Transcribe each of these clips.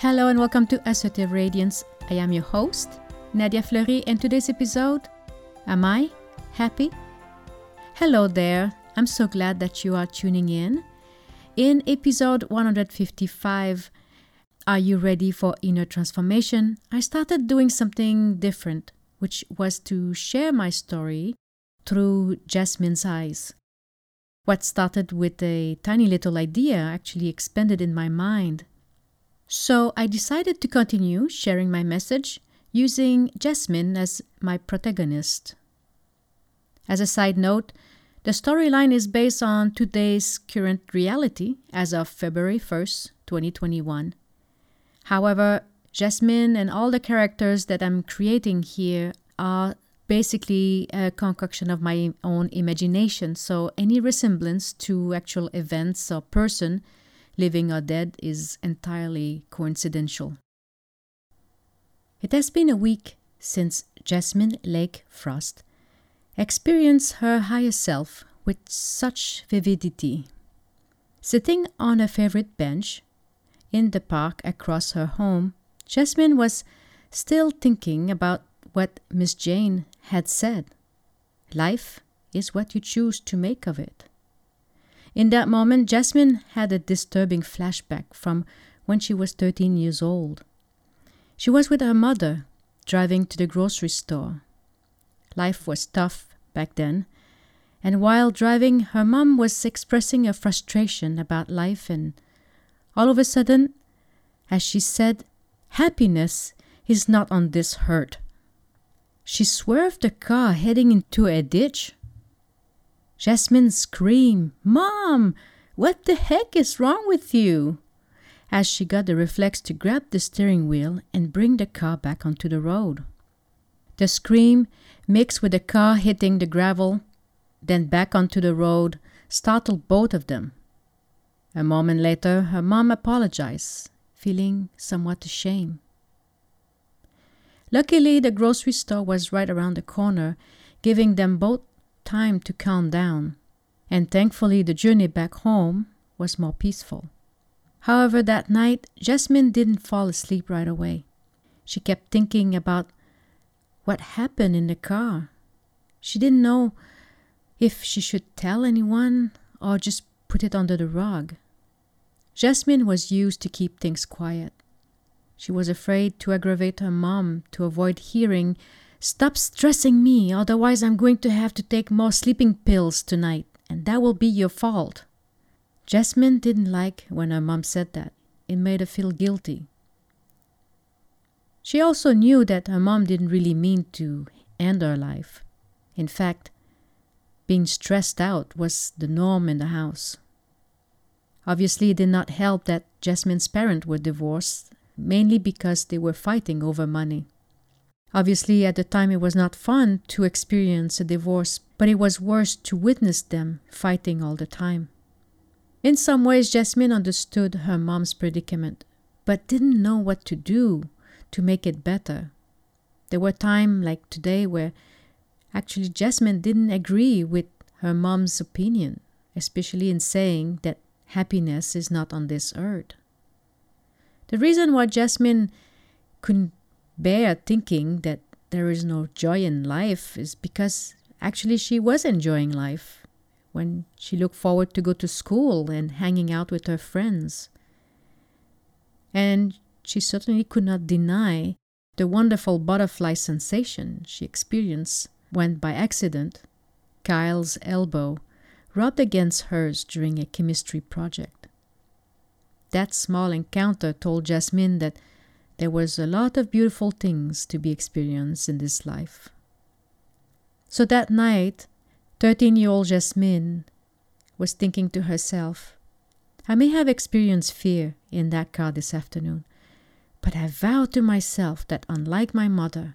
Hello and welcome to Assertive Radiance. I am your host, Nadia Fleury, and today's episode Am I happy? Hello there. I'm so glad that you are tuning in. In episode 155, Are You Ready for Inner Transformation? I started doing something different, which was to share my story through Jasmine's eyes. What started with a tiny little idea actually expanded in my mind. So I decided to continue sharing my message using Jasmine as my protagonist. As a side note, the storyline is based on today's current reality as of February 1st, 2021. However, Jasmine and all the characters that I'm creating here are basically a concoction of my own imagination, so any resemblance to actual events or person, living or dead, is entirely coincidental. It has been a week since Jasmine Lake Frost experienced her higher self with such vividity. Sitting on a favorite bench in the park across her home, Jasmine was still thinking about what Miss Jane had said Life is what you choose to make of it. In that moment, Jasmine had a disturbing flashback from when she was 13 years old. She was with her mother, driving to the grocery store. Life was tough back then, and while driving, her mom was expressing her frustration about life, and all of a sudden, as she said, Happiness is not on this hurt she swerved the car heading into a ditch. Jasmine screamed, Mom, what the heck is wrong with you? As she got the reflex to grab the steering wheel and bring the car back onto the road. The scream, mixed with the car hitting the gravel, then back onto the road, startled both of them. A moment later, her mom apologized, feeling somewhat ashamed. Luckily, the grocery store was right around the corner, giving them both time to calm down, and thankfully, the journey back home was more peaceful. However, that night, Jasmine didn't fall asleep right away. She kept thinking about what happened in the car. She didn't know if she should tell anyone or just put it under the rug. Jasmine was used to keep things quiet. She was afraid to aggravate her mom to avoid hearing, Stop stressing me, otherwise, I'm going to have to take more sleeping pills tonight, and that will be your fault. Jasmine didn't like when her mom said that. It made her feel guilty. She also knew that her mom didn't really mean to end her life. In fact, being stressed out was the norm in the house. Obviously, it did not help that Jasmine's parents were divorced mainly because they were fighting over money. Obviously, at the time, it was not fun to experience a divorce, but it was worse to witness them fighting all the time. In some ways, Jasmine understood her mom's predicament, but didn't know what to do to make it better. There were times like today where actually Jasmine didn't agree with her mom's opinion, especially in saying that happiness is not on this earth. The reason why Jasmine couldn't bear thinking that there is no joy in life is because actually she was enjoying life when she looked forward to go to school and hanging out with her friends. And she certainly could not deny the wonderful butterfly sensation she experienced when, by accident, Kyle's elbow rubbed against hers during a chemistry project. That small encounter told Jasmine that there was a lot of beautiful things to be experienced in this life. So that night, 13 year old Jasmine was thinking to herself, I may have experienced fear in that car this afternoon, but I vow to myself that unlike my mother,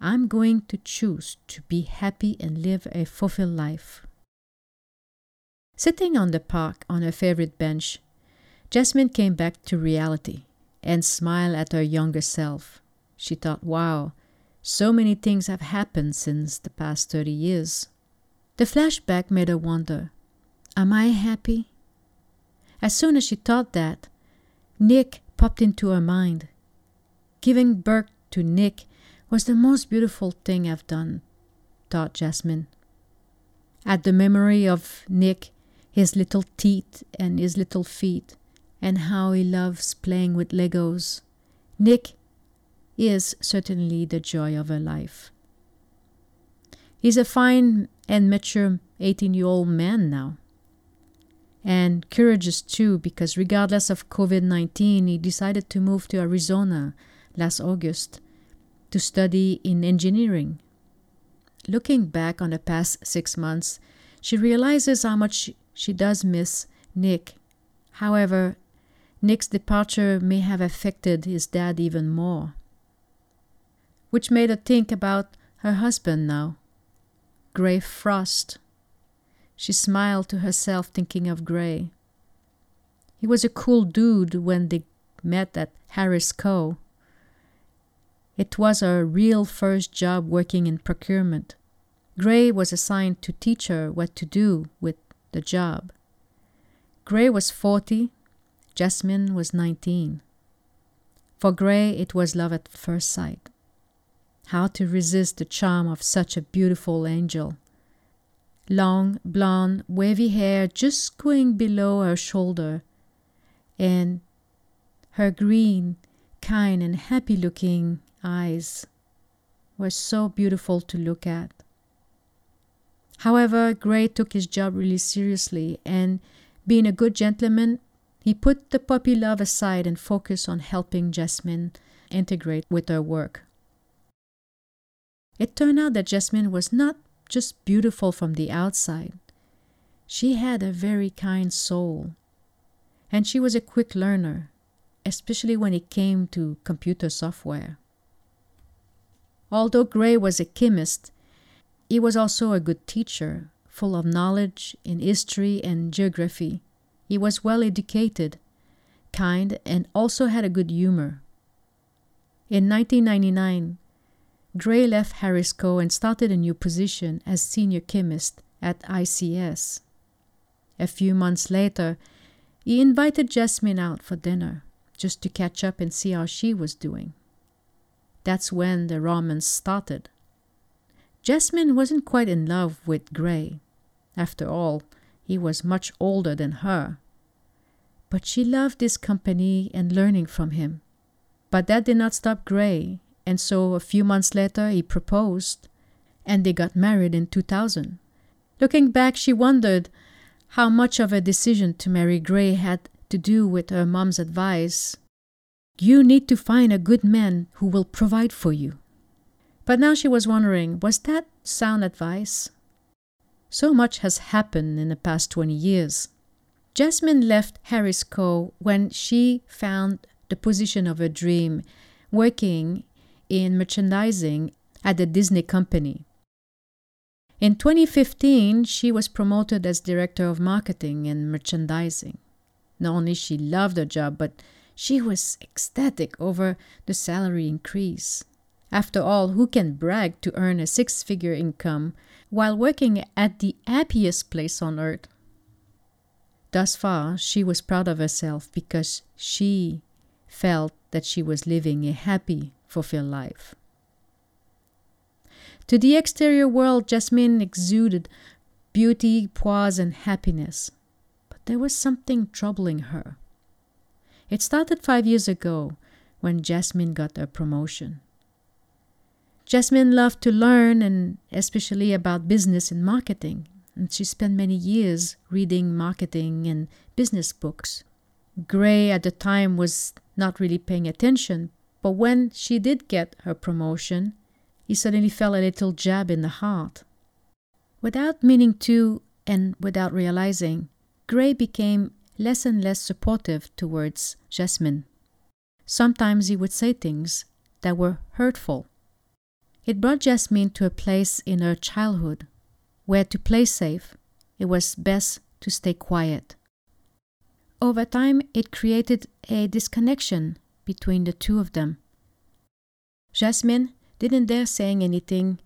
I'm going to choose to be happy and live a fulfilled life. Sitting on the park on her favorite bench, Jasmine came back to reality and smile at her younger self. She thought, wow, so many things have happened since the past 30 years. The flashback made her wonder, am I happy? As soon as she thought that, Nick popped into her mind. Giving birth to Nick was the most beautiful thing I've done, thought Jasmine. At the memory of Nick, his little teeth and his little feet, and how he loves playing with Legos, Nick is certainly the joy of her life. He's a fine and mature 18 year old man now. And courageous too, because regardless of COVID 19, he decided to move to Arizona last August to study in engineering. Looking back on the past six months, she realizes how much she does miss Nick. However, Nick's departure may have affected his dad even more. Which made her think about her husband now, Gray Frost. She smiled to herself, thinking of Gray. He was a cool dude when they met at Harris Co. It was her real first job working in procurement. Gray was assigned to teach her what to do with the job. Gray was 40, Jasmine was 19. For Gray, it was love at first sight. How to resist the charm of such a beautiful angel? Long, blonde, wavy hair just going below her shoulder, and her green, kind, and happy looking eyes were so beautiful to look at. However, Gray took his job really seriously, and being a good gentleman, he put the puppy love aside and focused on helping Jasmine integrate with her work. It turned out that Jasmine was not just beautiful from the outside. She had a very kind soul. And she was a quick learner, especially when it came to computer software. Although Gray was a chemist, he was also a good teacher, full of knowledge in history and geography. He was well educated, kind, and also had a good humor. In 1999, Gray left Harris Co. and started a new position as senior chemist at ICS. A few months later, he invited Jasmine out for dinner just to catch up and see how she was doing. That's when the romance started. Jasmine wasn't quite in love with Gray. After all, he was much older than her. But she loved his company and learning from him. But that did not stop Gray, and so a few months later he proposed, and they got married in 2000. Looking back, she wondered how much of a decision to marry Gray had to do with her mom's advice you need to find a good man who will provide for you. But now she was wondering was that sound advice? So much has happened in the past 20 years. Jasmine left Harris Co. when she found the position of her dream working in merchandising at the Disney Company. In 2015, she was promoted as director of marketing and merchandising. Not only she loved her job, but she was ecstatic over the salary increase. After all, who can brag to earn a six figure income while working at the happiest place on earth? Thus far, she was proud of herself because she felt that she was living a happy, fulfilled life. To the exterior world, Jasmine exuded beauty, poise, and happiness. But there was something troubling her. It started five years ago when Jasmine got a promotion. Jasmine loved to learn, and especially about business and marketing, and she spent many years reading marketing and business books. Gray at the time was not really paying attention, but when she did get her promotion, he suddenly felt a little jab in the heart. Without meaning to and without realizing, Gray became less and less supportive towards Jasmine. Sometimes he would say things that were hurtful. It brought Jasmine to a place in her childhood where, to play safe, it was best to stay quiet. Over time, it created a disconnection between the two of them. Jasmine didn't dare saying anything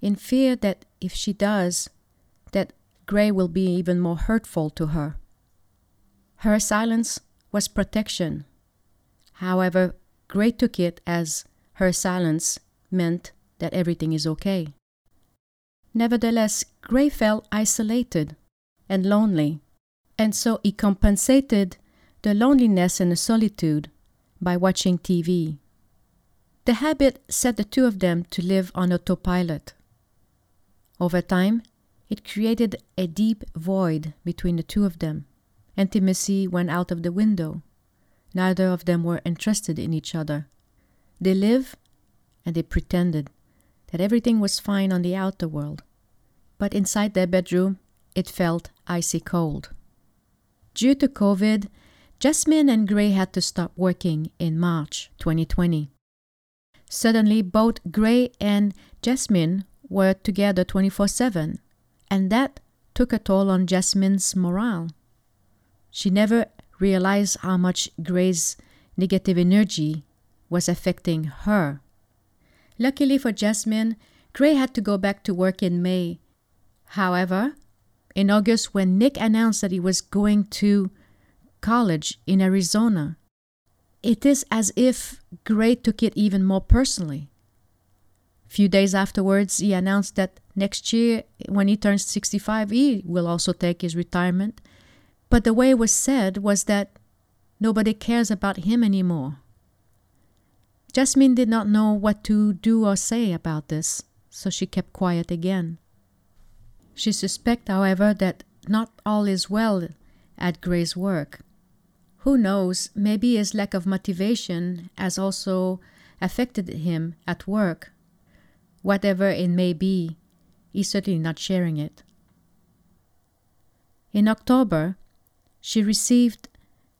in fear that if she does, that Gray will be even more hurtful to her. Her silence was protection. However, Gray took it as her silence meant that everything is okay. Nevertheless, Gray felt isolated and lonely, and so he compensated the loneliness and the solitude by watching TV. The habit set the two of them to live on autopilot. Over time, it created a deep void between the two of them. Intimacy went out of the window. Neither of them were interested in each other. They lived and they pretended that everything was fine on the outer world. But inside their bedroom, it felt icy cold. Due to COVID, Jasmine and Gray had to stop working in March 2020. Suddenly, both Gray and Jasmine were together 24 7, and that took a toll on Jasmine's morale. She never realized how much Gray's negative energy was affecting her. Luckily for Jasmine, Gray had to go back to work in May. However, in August, when Nick announced that he was going to college in Arizona. It is as if Gray took it even more personally. A few days afterwards, he announced that next year, when he turns 65, he will also take his retirement. But the way it was said was that nobody cares about him anymore. Jasmine did not know what to do or say about this, so she kept quiet again. She suspects, however, that not all is well at Gray's work. Who knows, maybe his lack of motivation has also affected him at work. Whatever it may be, he's certainly not sharing it. In October, she received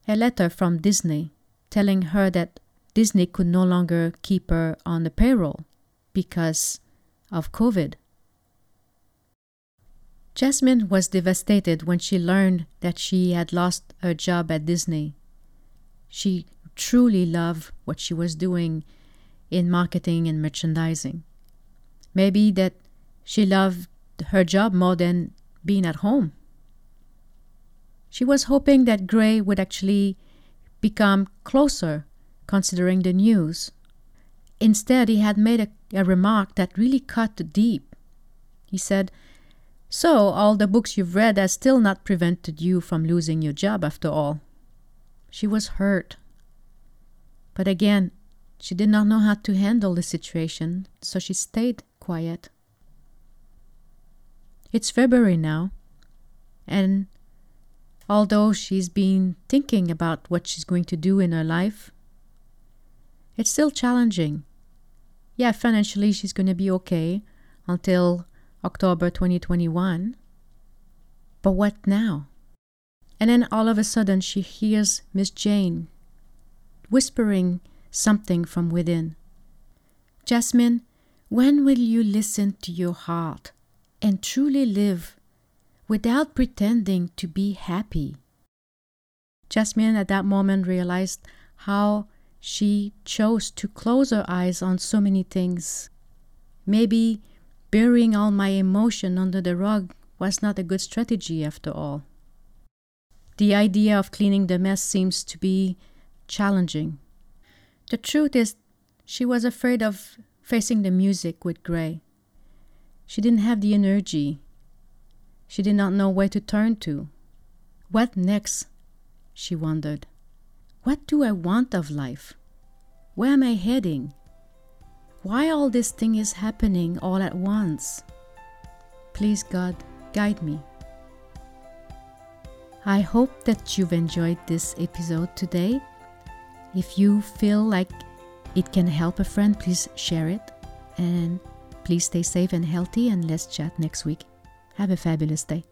a letter from Disney telling her that Disney could no longer keep her on the payroll because of COVID. Jasmine was devastated when she learned that she had lost her job at Disney. She truly loved what she was doing in marketing and merchandising. Maybe that she loved her job more than being at home. She was hoping that Gray would actually become closer considering the news. Instead, he had made a, a remark that really cut deep. He said, so, all the books you've read has still not prevented you from losing your job after all. She was hurt. But again, she did not know how to handle the situation, so she stayed quiet. It's February now, and although she's been thinking about what she's going to do in her life, it's still challenging. Yeah, financially, she's going to be okay until October 2021. But what now? And then all of a sudden she hears Miss Jane whispering something from within. Jasmine, when will you listen to your heart and truly live without pretending to be happy? Jasmine at that moment realized how she chose to close her eyes on so many things. Maybe Burying all my emotion under the rug was not a good strategy after all. The idea of cleaning the mess seems to be challenging. The truth is, she was afraid of facing the music with Gray. She didn't have the energy. She did not know where to turn to. What next? She wondered. What do I want of life? Where am I heading? Why all this thing is happening all at once? Please, God, guide me. I hope that you've enjoyed this episode today. If you feel like it can help a friend, please share it. And please stay safe and healthy, and let's chat next week. Have a fabulous day.